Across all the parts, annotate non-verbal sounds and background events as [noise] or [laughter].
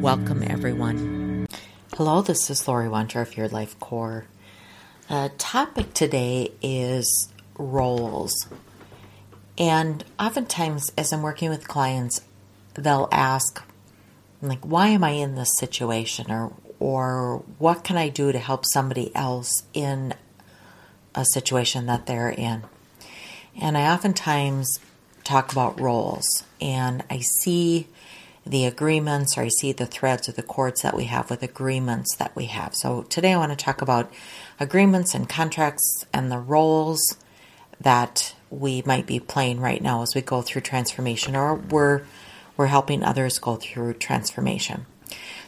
Welcome, everyone. Hello, this is Lori Wondra of Your Life Core. The topic today is roles. And oftentimes, as I'm working with clients, they'll ask, like, why am I in this situation? Or, or what can I do to help somebody else in a situation that they're in? And I oftentimes talk about roles, and I see the agreements or I see the threads or the cords that we have with agreements that we have. So today I want to talk about agreements and contracts and the roles that we might be playing right now as we go through transformation or we're we're helping others go through transformation.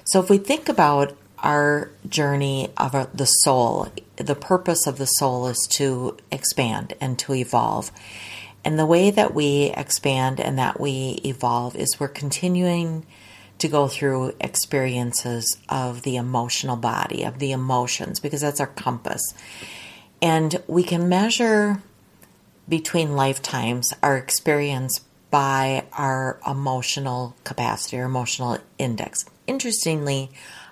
So if we think about our journey of the soul, the purpose of the soul is to expand and to evolve. And the way that we expand and that we evolve is we're continuing to go through experiences of the emotional body, of the emotions, because that's our compass. And we can measure between lifetimes our experience by our emotional capacity or emotional index. Interestingly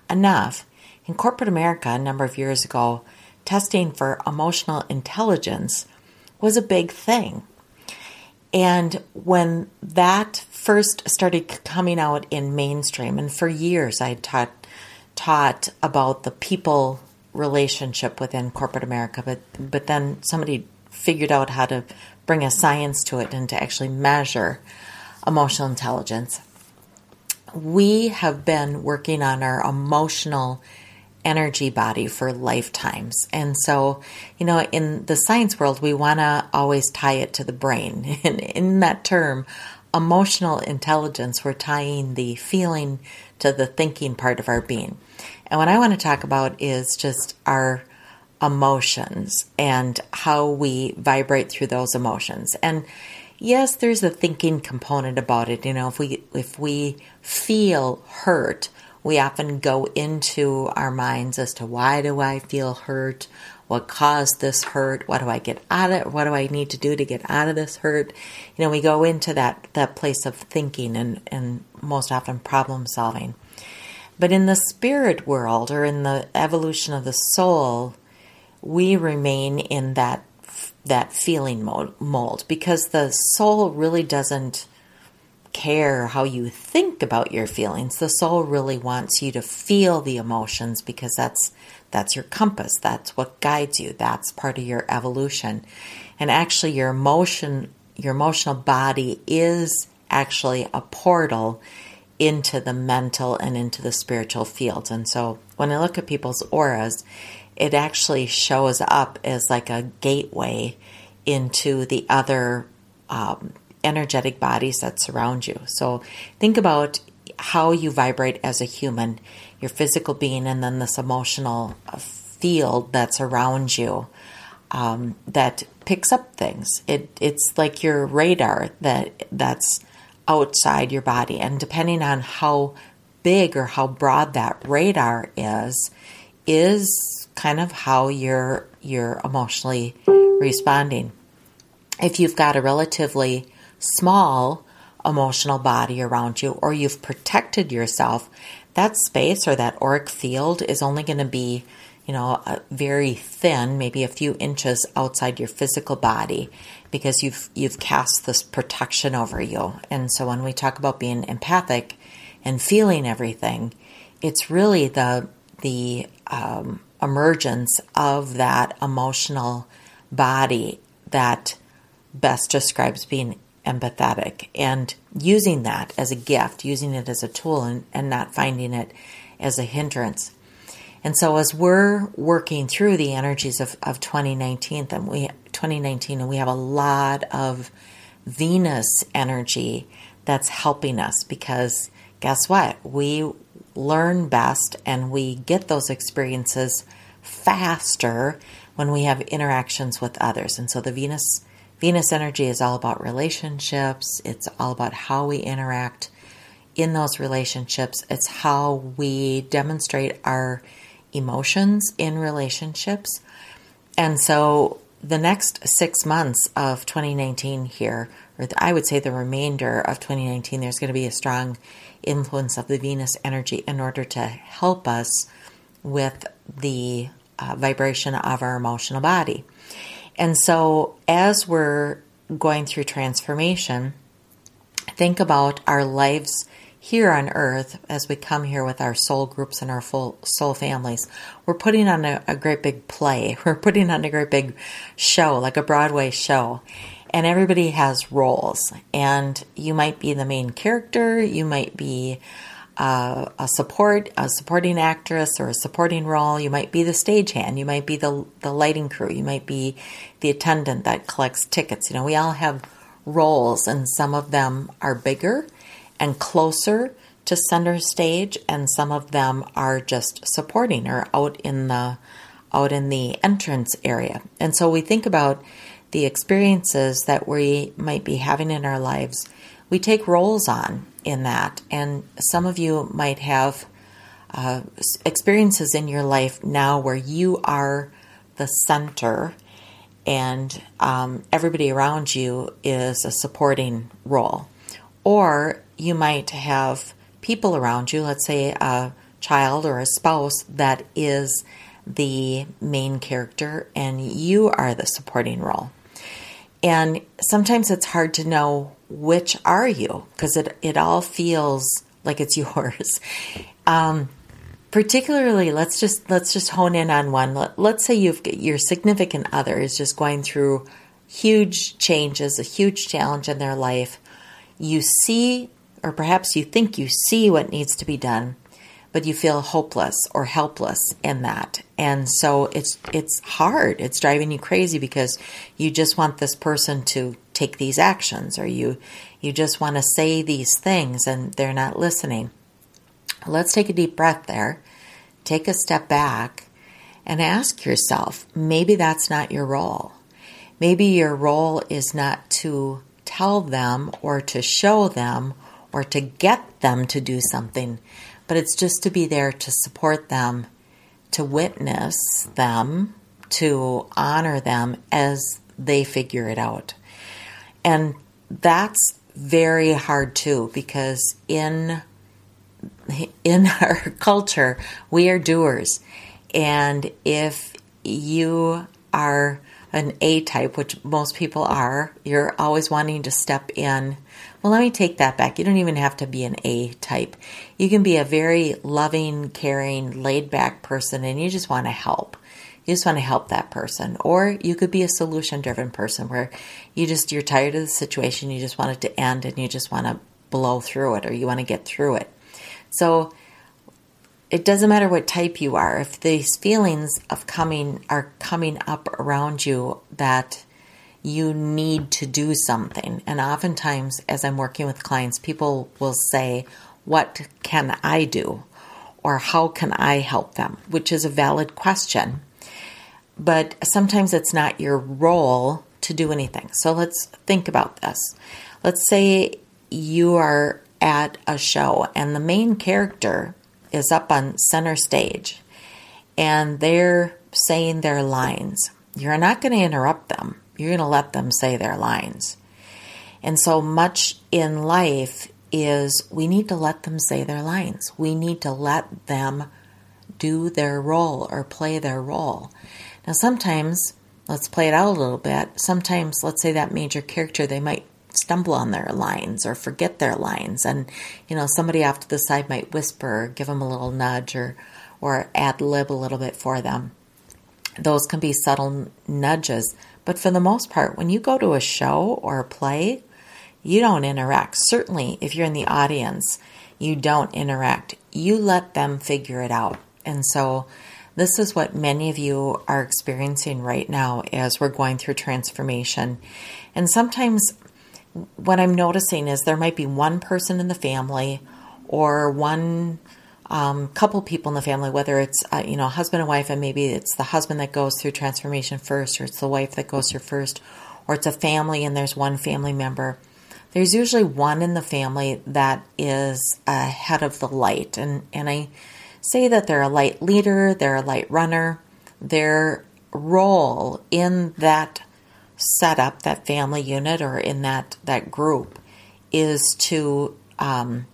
enough, in corporate America a number of years ago, testing for emotional intelligence was a big thing. And when that first started coming out in mainstream, and for years I taught taught about the people relationship within corporate America, but but then somebody figured out how to bring a science to it and to actually measure emotional intelligence. We have been working on our emotional energy body for lifetimes. And so, you know, in the science world, we want to always tie it to the brain. [laughs] And in that term, emotional intelligence, we're tying the feeling to the thinking part of our being. And what I want to talk about is just our emotions and how we vibrate through those emotions. And yes, there's a thinking component about it. You know, if we if we feel hurt, we often go into our minds as to why do I feel hurt? What caused this hurt? What do I get out of it? what do I need to do to get out of this hurt? You know, we go into that, that place of thinking and, and most often problem solving. But in the spirit world or in the evolution of the soul, we remain in that that feeling mold because the soul really doesn't care how you think about your feelings. The soul really wants you to feel the emotions because that's that's your compass. That's what guides you. That's part of your evolution. And actually your emotion your emotional body is actually a portal into the mental and into the spiritual fields. And so when I look at people's auras, it actually shows up as like a gateway into the other um, energetic bodies that surround you. So think about how you vibrate as a human, your physical being, and then this emotional uh, field that's around you um, that picks up things. It it's like your radar that that's outside your body, and depending on how big or how broad that radar is, is kind of how you're you're emotionally responding. If you've got a relatively small emotional body around you or you've protected yourself, that space or that auric field is only going to be, you know, very thin, maybe a few inches outside your physical body because you've you've cast this protection over you. And so when we talk about being empathic and feeling everything, it's really the the um, emergence of that emotional body that best describes being empathetic and using that as a gift, using it as a tool and, and not finding it as a hindrance. And so as we're working through the energies of, of 2019 and we 2019 and we have a lot of Venus energy that's helping us because guess what? We learn best and we get those experiences faster when we have interactions with others. And so the Venus Venus energy is all about relationships. It's all about how we interact in those relationships. It's how we demonstrate our emotions in relationships. And so the next six months of 2019 here, or I would say the remainder of 2019, there's going to be a strong influence of the Venus energy in order to help us with the uh, vibration of our emotional body. And so, as we're going through transformation, think about our lives here on earth as we come here with our soul groups and our full soul families. We're putting on a, a great big play, [laughs] we're putting on a great big show, like a Broadway show. And everybody has roles, and you might be the main character, you might be a support, a supporting actress or a supporting role. You might be the stagehand. You might be the the lighting crew. You might be the attendant that collects tickets. You know, we all have roles, and some of them are bigger and closer to center stage, and some of them are just supporting or out in the out in the entrance area. And so we think about the experiences that we might be having in our lives. We take roles on in that. And some of you might have uh, experiences in your life now where you are the center and um, everybody around you is a supporting role. Or you might have people around you, let's say a child or a spouse, that is the main character and you are the supporting role. And sometimes it's hard to know which are you because it, it all feels like it's [laughs] yours. Um, particularly, let's just let's just hone in on one. Let, let's say you've your significant other is just going through huge changes, a huge challenge in their life. You see, or perhaps you think you see what needs to be done, but you feel hopeless or helpless in that. And so it's it's hard. It's driving you crazy because you just want this person to take these actions or you you just want to say these things and they're not listening. Let's take a deep breath there. Take a step back and ask yourself, maybe that's not your role. Maybe your role is not to tell them or to show them or to get them to do something but it's just to be there to support them, to witness them, to honor them as they figure it out. And that's very hard too because in in [laughs] our culture we are doers and if you are an A type, which most people are, you're always wanting to step in well, let me take that back. You don't even have to be an A type. You can be a very loving, caring, laid back person and you just want to help. You just want to help that person. Or you could be a solution driven person where you just, you're tired of the situation, you just want it to end and you just want to blow through it or you want to get through it. So it doesn't matter what type you are. If these feelings of coming are coming up around you that you need to do something. And oftentimes, as I'm working with clients, people will say, What can I do? Or how can I help them? Which is a valid question. But sometimes it's not your role to do anything. So let's think about this. Let's say you are at a show and the main character is up on center stage and they're saying their lines. You're not going to interrupt them you're going to let them say their lines. And so much in life is we need to let them say their lines. We need to let them do their role or play their role. Now, sometimes, let's play it out a little bit. Sometimes, let's say that major character, they might stumble on their lines or forget their lines. And, you know, somebody off to the side might whisper, or give them a little nudge or, or ad lib a little bit for them. Those can be subtle nudges, but for the most part, when you go to a show or a play, you don't interact. Certainly, if you're in the audience, you don't interact. You let them figure it out. And so, this is what many of you are experiencing right now as we're going through transformation. And sometimes, what I'm noticing is there might be one person in the family or one um, couple people in the family, whether it's uh, you know husband and wife, and maybe it's the husband that goes through transformation first, or it's the wife that goes through first, or it's a family and there's one family member. There's usually one in the family that is ahead of the light, and and I say that they're a light leader, they're a light runner. Their role in that setup, that family unit, or in that that group, is to um,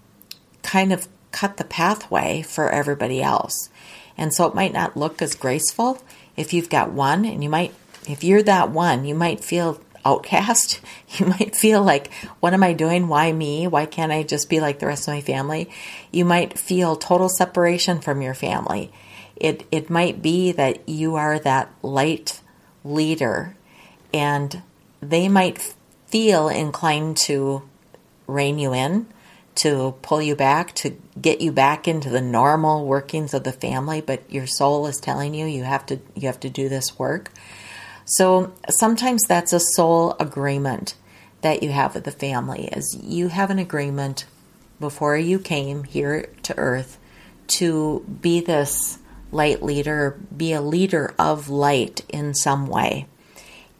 kind of cut the pathway for everybody else. And so it might not look as graceful if you've got one, and you might, if you're that one, you might feel outcast. [laughs] You might feel like, what am I doing? Why me? Why can't I just be like the rest of my family? You might feel total separation from your family. It, it might be that you are that light leader and they might feel inclined to rein you in to pull you back, to get you back into the normal workings of the family, but your soul is telling you you have to you have to do this work. So sometimes that's a soul agreement that you have with the family is you have an agreement before you came here to earth to be this light leader, be a leader of light in some way.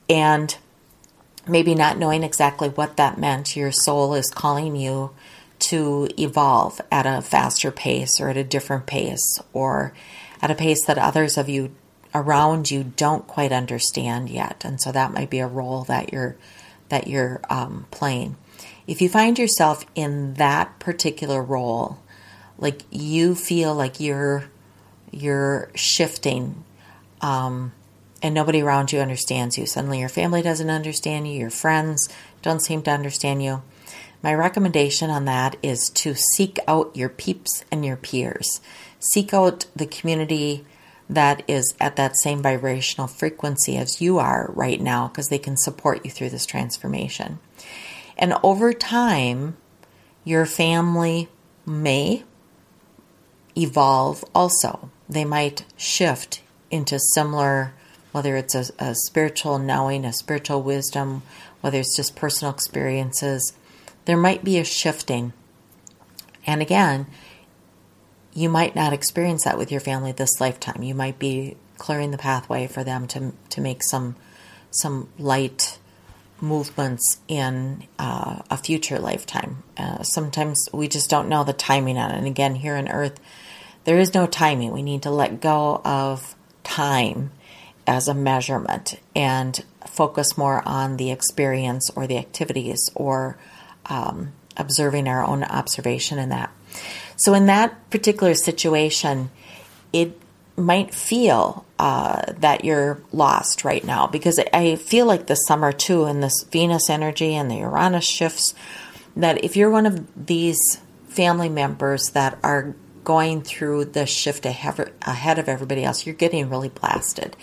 And maybe not knowing exactly what that meant, your soul is calling you to evolve at a faster pace or at a different pace or at a pace that others of you around you don't quite understand yet. And so that might be a role that you're that you're um, playing. If you find yourself in that particular role like you feel like you're you're shifting um, and nobody around you understands you. Suddenly your family doesn't understand you. Your friends don't seem to understand you. My recommendation on that is to seek out your peeps and your peers. Seek out the community that is at that same vibrational frequency as you are right now because they can support you through this transformation. And over time, your family may evolve also. They might shift into similar, whether it's a, a spiritual knowing, a spiritual wisdom, whether it's just personal experiences there might be a shifting. And again, you might not experience that with your family this lifetime. You might be clearing the pathway for them to to make some some light movements in uh, a future lifetime. Uh, sometimes we just don't know the timing on it. And again, here on Earth, there is no timing. We need to let go of time as a measurement and focus more on the experience or the activities or um, observing our own observation in that. So, in that particular situation, it might feel uh, that you're lost right now because I feel like the summer too, and this Venus energy and the Uranus shifts, that if you're one of these family members that are going through the shift ahead of everybody else, you're getting really blasted.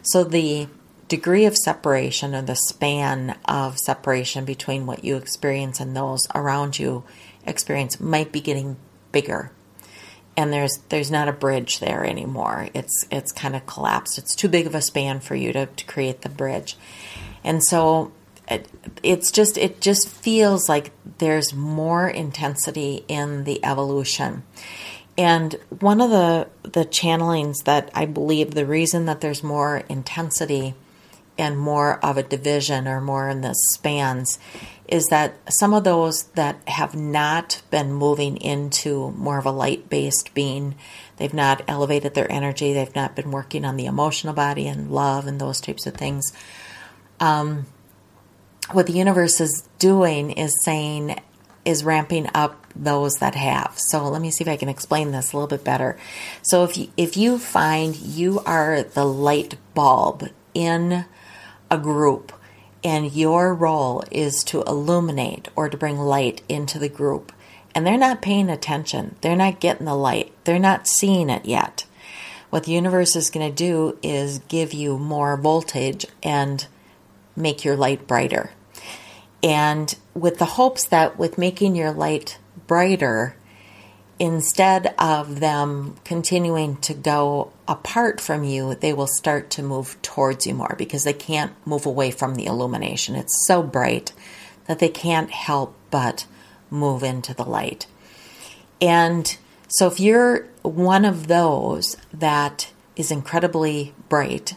So, the degree of separation or the span of separation between what you experience and those around you experience might be getting bigger. And there's there's not a bridge there anymore. It's it's kind of collapsed. It's too big of a span for you to, to create the bridge. And so it, it's just it just feels like there's more intensity in the evolution. And one of the the channelings that I believe the reason that there's more intensity and more of a division or more in the spans is that some of those that have not been moving into more of a light based being, they've not elevated their energy, they've not been working on the emotional body and love and those types of things. Um, what the universe is doing is saying, is ramping up those that have. So let me see if I can explain this a little bit better. So if you, if you find you are the light bulb in a group and your role is to illuminate or to bring light into the group and they're not paying attention, they're not getting the light, they're not seeing it yet. What the universe is going to do is give you more voltage and make your light brighter. And with the hopes that with making your light brighter, instead of them continuing to go apart from you, they will start to move towards you more because they can't move away from the illumination. It's so bright that they can't help but move into the light. And so if you're one of those that is incredibly bright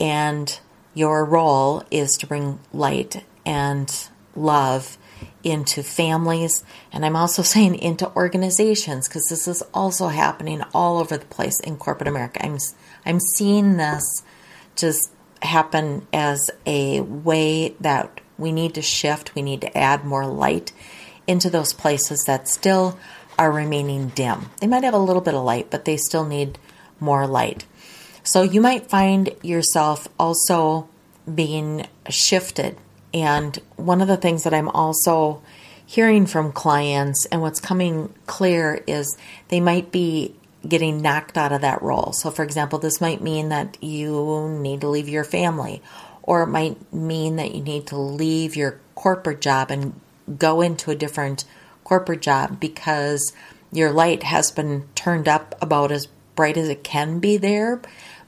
and your role is to bring light and love into families and I'm also [laughs] saying into organizations because this is also happening all over the place in corporate America. I'm I'm seeing this just happen as a way that we need to shift, we need to add more light into those places that still are remaining dim. They might have a little bit of light, but they still need more light. So you might find yourself also being shifted. And one of the things that I'm also hearing from clients and what's coming clear is they might be getting knocked out of that role. So, for example, this might mean that you need to leave your family, or it might mean that you need to leave your corporate job and go into a different corporate job because your light has been turned up about as bright as it can be there,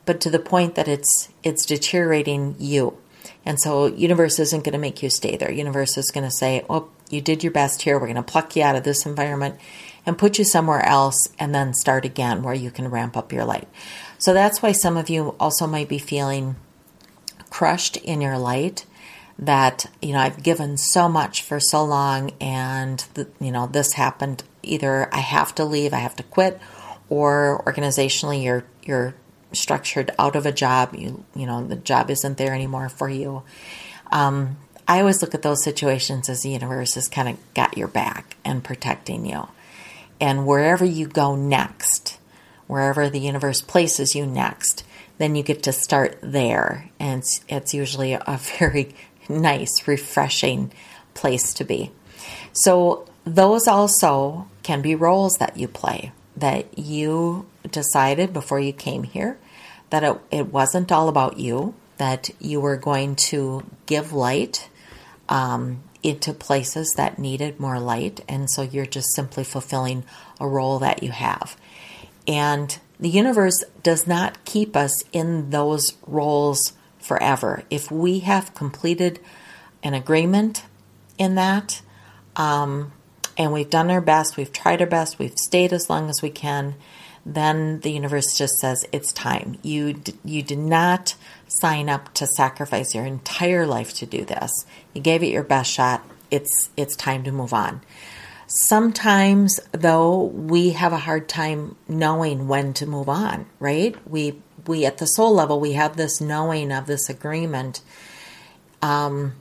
but to the point that it's it's deteriorating you. And so universe isn't going to make you stay there. Universe is going to say, "Oh, you did your best here. We're going to pluck you out of this environment and put you somewhere else and then start again where you can ramp up your light." So that's why some of you also might be feeling crushed in your light that you know I've given so much for so long and the, you know this happened either I have to leave I have to quit or organizationally you're you're structured out of a job you you know the job isn't there anymore for you. Um, I always look at those situations as the universe has kind of got your back and protecting you. And wherever you go next wherever the universe places you next then you get to start there. And it's, it's usually a [laughs] very nice, refreshing place to be. So, those also can be roles that you play that you decided before you came here that it, it wasn't all about you, that you were going to give light um, into places that needed more light. And so you're just simply fulfilling a role that you have. And the universe does not keep us in those roles forever. If we have completed an agreement in that, um, and we've done our best, we've tried our best, we've stayed as long as we can, then the universe just says it's time. You d- you did not sign up to sacrifice your entire life to do this. You gave it your best shot. It's it's time to move on. Sometimes though we have a hard time knowing when to move on, right? We we at the soul level we have this knowing of this agreement um,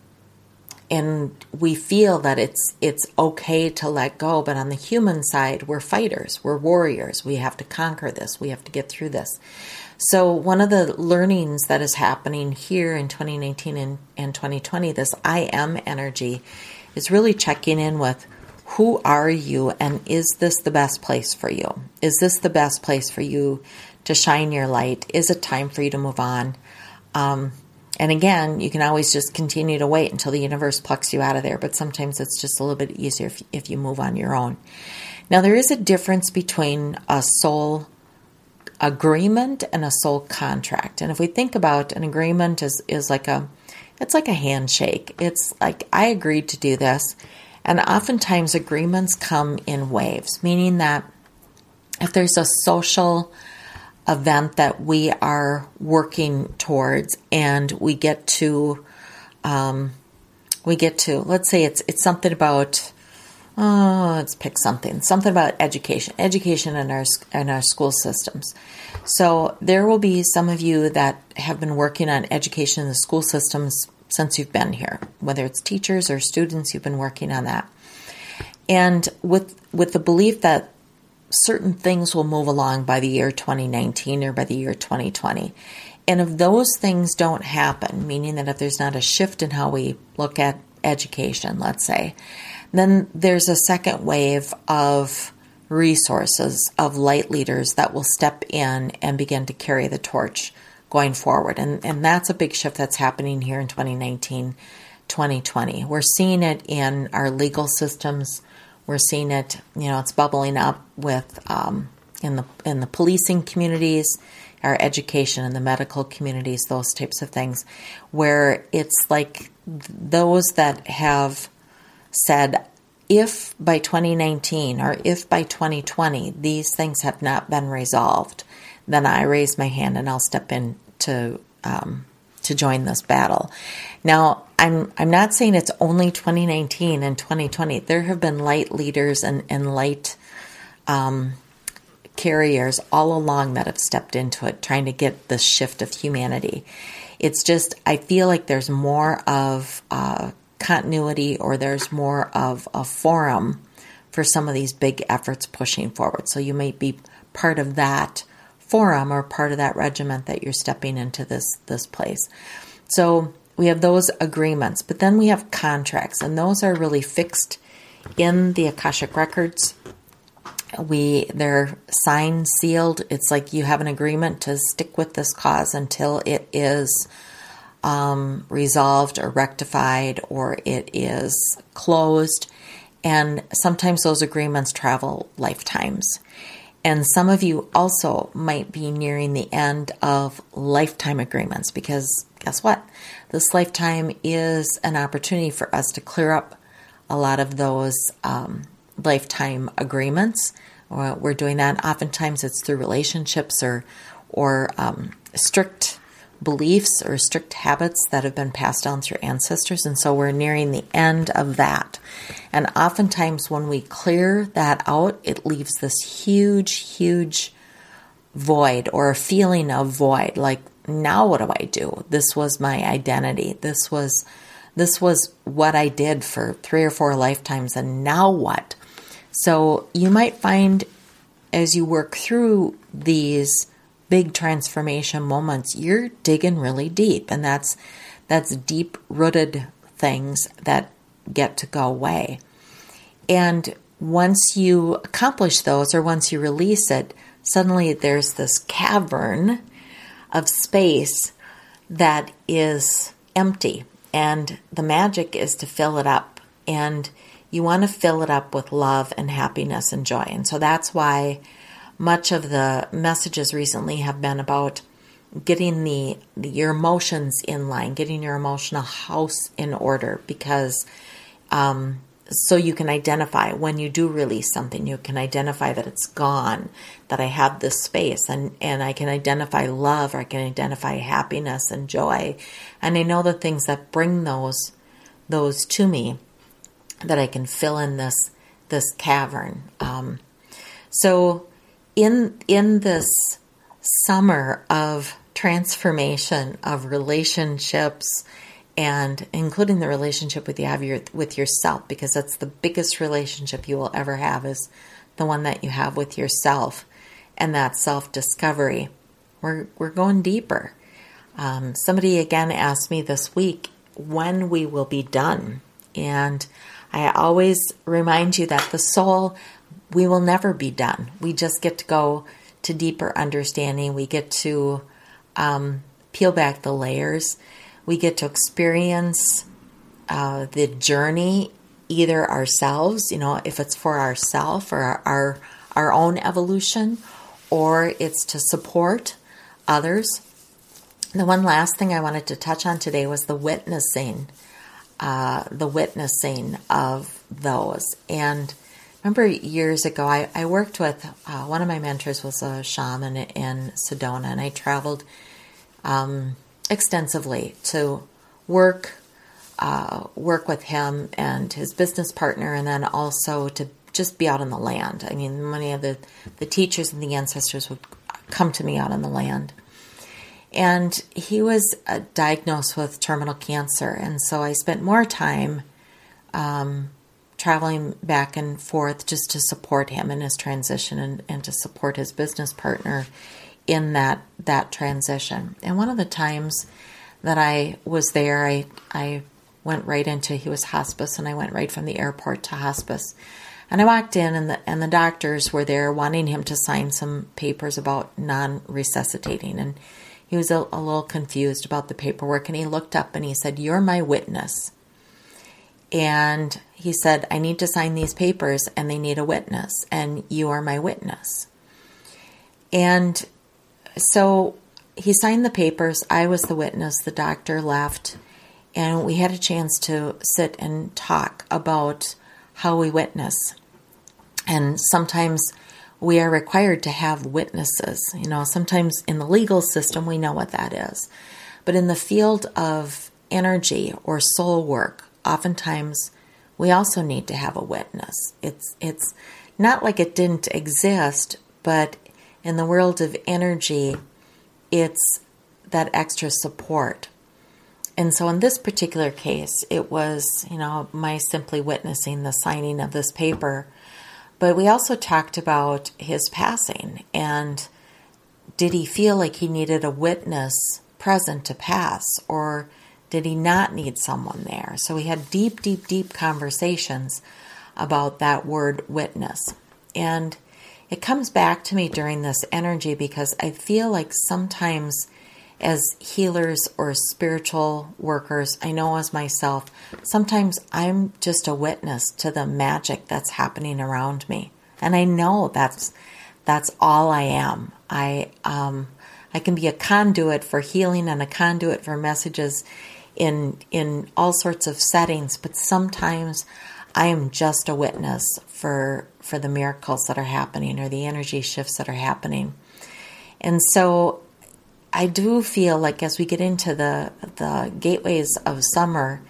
and we feel that it's it's okay to let go but on the human side we're fighters we're warriors we have to conquer this we have to get through this so one of the learnings that is happening here in 2019 and, and 2020 this i am energy is really checking in with who are you and is this the best place for you is this the best place for you to shine your light? Is it time for you to move on? Um, and again, you can always just continue to wait until the universe plucks you out of there, but sometimes it's just a little bit easier if, if you move on your own. Now, there is a difference between a soul agreement and a soul contract. And if we think about an agreement is, is like a it's like a handshake. It's like I agreed to do this. And oftentimes agreements come in waves, meaning that if there's a social event that we are working towards and we get to um, we get to let's say it's it's something about oh let's pick something something about education education in our in our school systems. So there will be some of you that have been working on education in the school systems since you've been here whether it's teachers or students you've been working on that. And with with the belief that certain things will move along by the year 2019 or by the year 2020. And if those things don't happen, meaning that if there's not a shift in how we look at education, let's say, then there's a second wave of resources of light leaders that will step in and begin to carry the torch going forward. And, and that's a big shift that's happening here in 2019, 2020. We're seeing it in our legal systems we're seeing it, you know, it's bubbling up with um, in the in the policing communities, our education and the medical communities, those types of things, where it's like those that have said, if by 2019 or if by 2020 these things have not been resolved, then I raise my hand and I'll step in to um, to join this battle. Now, I'm I'm not saying it's only 2019 and 2020. There have been light leaders and and light um, carriers all along that have stepped into it, trying to get this shift of humanity. It's just I feel like there's more of uh, continuity or there's more of a forum for some of these big efforts pushing forward. So you might be part of that forum or part of that regiment that you're stepping into this this place. So we have those agreements, but then we have contracts, and those are really fixed in the Akashic records. We they're signed, sealed. It's like you have an agreement to stick with this cause until it is um, resolved or rectified or it is closed. And sometimes those agreements travel lifetimes. And some of you also might be nearing the end of lifetime agreements because guess what? This lifetime is an opportunity for us to clear up a lot of those um, lifetime agreements. We're doing that. Oftentimes, it's through relationships or or um, strict beliefs or strict habits that have been passed down through ancestors. And so we're nearing the end of that. And oftentimes, when we clear that out, it leaves this huge, huge void or a feeling of void. Like, now what do I do? This was my identity. This was. This was what I did for three or four lifetimes, and now what? So, you might find as you work through these big transformation moments, you're digging really deep, and that's that's deep rooted things that get to go away. And once you accomplish those, or once you release it, suddenly there's this cavern of space that is empty, and the magic is to fill it up. And you want to fill it up with love and happiness and joy. And so that's why much of the messages recently have been about getting the, the, your emotions in line, getting your emotional house in order because um, so you can identify when you do release something, you can identify that it's gone, that I have this space and, and I can identify love or I can identify happiness and joy. And I know the things that bring those those to me that I can fill in this this cavern. Um, so in in this summer of transformation of relationships and including the relationship with you have your, with yourself because that's the biggest relationship you will ever have is the one that you have with yourself and that self discovery we're we're going deeper. Um, somebody again asked me this week when we will be done. And I always remind you that the soul we will never be done. We just get to go to deeper understanding. We get to um, peel back the layers. We get to experience uh, the journey either ourselves, you know, if it's for ourself or our, our our own evolution, or it's to support others. The one last thing I wanted to touch on today was the witnessing, uh, the witnessing of those and remember years ago, I, I worked with uh, one of my mentors was a shaman in Sedona, and I traveled um, extensively to work uh, work with him and his business partner, and then also to just be out on the land. I mean, many of the the teachers and the ancestors would come to me out on the land. And he was uh, diagnosed with terminal cancer, and so I spent more time um, traveling back and forth just to support him in his transition and, and to support his business partner in that that transition. And one of the times that I was there, I I went right into he was hospice, and I went right from the airport to hospice. And I walked in, and the and the doctors were there wanting him to sign some papers about non resuscitating, and he was a, a little confused about the paperwork. And he looked up and he said, "You're my witness." And he said, I need to sign these papers and they need a witness, and you are my witness. And so he signed the papers. I was the witness. The doctor left, and we had a chance to sit and talk about how we witness. And sometimes we are required to have witnesses. You know, sometimes in the legal system, we know what that is. But in the field of energy or soul work, oftentimes we also need to have a witness. It's, it's not like it didn't exist, but in the world of energy, it's that extra support. And so in this particular case, it was, you know, my simply witnessing the signing of this paper. But we also talked about his passing and did he feel like he needed a witness present to pass or did he not need someone there? So we had deep, deep, deep conversations about that word witness. And it comes back to me during this energy because I feel like sometimes as healers or spiritual workers, I know as myself, sometimes I'm just a witness to the magic that's happening around me. And I know that's that's all I am. I um I can be a conduit for healing and a conduit for messages in in all sorts of settings, but sometimes I am just a witness for for the miracles that are happening or the energy shifts that are happening. And so I do feel like as we get into the the gateways of summer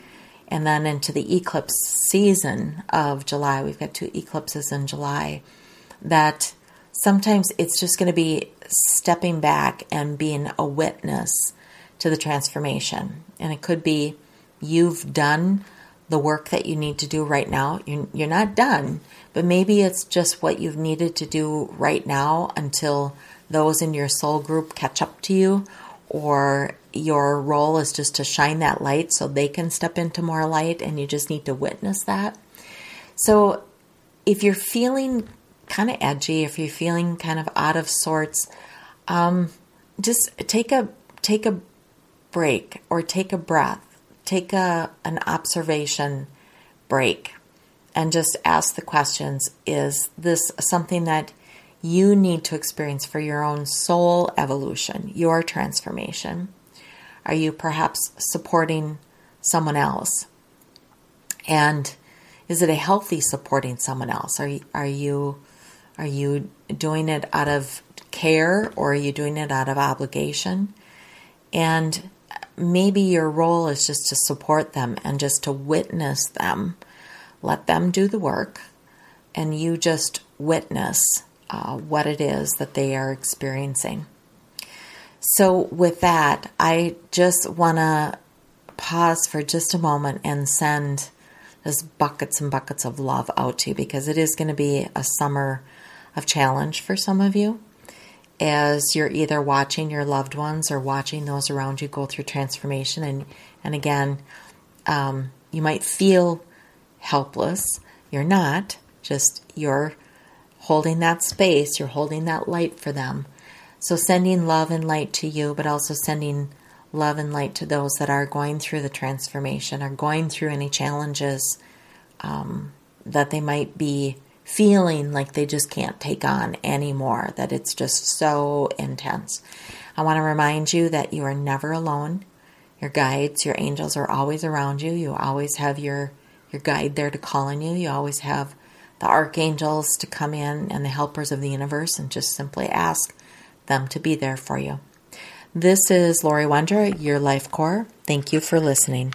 and then into the eclipse season of July, we've got two eclipses in July, that sometimes it's just going to be stepping back and being a witness to the transformation. And it could be you've done the work that you need to do right now. You're, not done, but maybe it's just what you've needed to do right now until those in your soul group catch up to you, or your role is just to shine that light so they can step into more light and you just need to witness that. So, if you're feeling kind of edgy, if you're feeling kind of out of sorts, um, just take a take a break or take a breath, take a an observation break, and just ask the questions: Is this something that you need to experience for your own soul evolution, your transformation? Are you perhaps supporting someone else? And is it a healthy supporting someone else? Are you, are you are you doing it out of care or are you doing it out of obligation? And maybe your role is just to support them and just to witness them. Let them do the work and you just witness uh, what it is that they are experiencing. So, with that, I just want to pause for just a moment and send just buckets and buckets of love out to you because it is going to be a summer of challenge for some of you as you're either watching your loved ones or watching those around you go through transformation. And and again um, you might feel helpless. You're not. Just you're holding that space, you're holding that light for them. So, sending love and light to you, but also sending love and light to those that are going through the transformation, are going through any challenges um, that they might be feeling like they just can't take on anymore, that it's just so intense. I want to remind you that you are never alone. Your guides, your angels are always around you. You always have your your guide there to call on you. You always have the archangels to come in and the helpers of the universe and just simply ask them to be there for you. This is Lori Wondra, your life core. Thank you for listening.